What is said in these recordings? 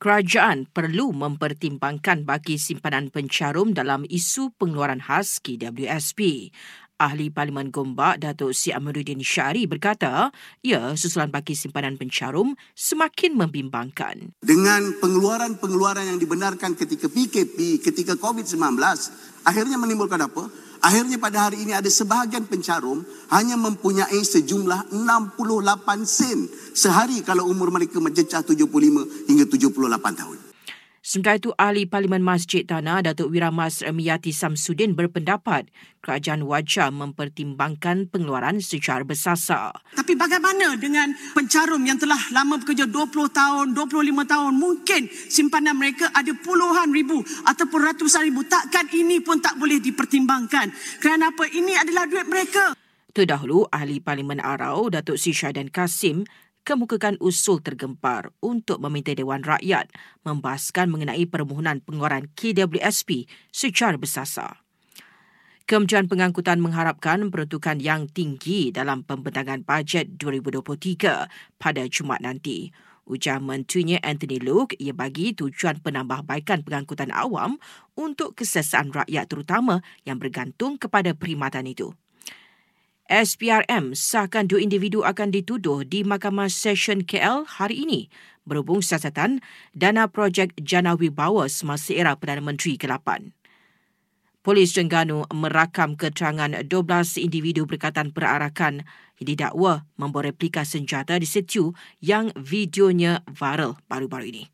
kerajaan perlu mempertimbangkan bagi simpanan pencarum dalam isu pengeluaran khas KWSP. Ahli Parlimen Gombak Datuk Si Amiruddin Syari berkata, ya, susulan bagi simpanan pencarum semakin membimbangkan. Dengan pengeluaran-pengeluaran yang dibenarkan ketika PKP, ketika COVID-19, akhirnya menimbulkan apa? Akhirnya pada hari ini ada sebahagian pencarum hanya mempunyai sejumlah 68 sen sehari kalau umur mereka mencecah 75 hingga 78 tahun. Sementara itu, Ahli Parlimen Masjid Tanah Datuk Wiramas Miyati Samsudin berpendapat kerajaan wajar mempertimbangkan pengeluaran secara bersasar. Tapi bagaimana dengan pencarum yang telah lama bekerja 20 tahun, 25 tahun? Mungkin simpanan mereka ada puluhan ribu ataupun ratusan ribu. Takkan ini pun tak boleh dipertimbangkan? Kerana apa? Ini adalah duit mereka. Terdahulu, Ahli Parlimen Arau Datuk Sisha dan Kasim kemukakan usul tergempar untuk meminta Dewan Rakyat membahaskan mengenai permohonan pengeluaran KWSP secara bersasar. Kementerian Pengangkutan mengharapkan peruntukan yang tinggi dalam pembentangan bajet 2023 pada Jumaat nanti. Ujar menterinya Anthony Luke ia bagi tujuan penambahbaikan pengangkutan awam untuk kesesaan rakyat terutama yang bergantung kepada perkhidmatan itu. SPRM sahkan dua individu akan dituduh di Mahkamah Session KL hari ini berhubung siasatan dana projek Jana Wibawa semasa era Perdana Menteri ke-8. Polis Terengganu merakam keterangan 12 individu berkaitan perarakan yang didakwa membawa replika senjata di situ yang videonya viral baru-baru ini.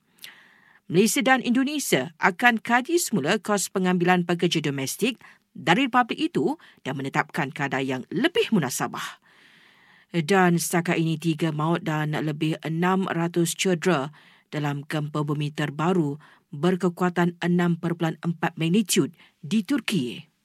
Malaysia dan Indonesia akan kaji semula kos pengambilan pekerja domestik dari Republik itu dan menetapkan kadar yang lebih munasabah. Dan setakat ini tiga maut dan lebih 600 cedera dalam gempa bumi terbaru berkekuatan 6.4 magnitude di Turki.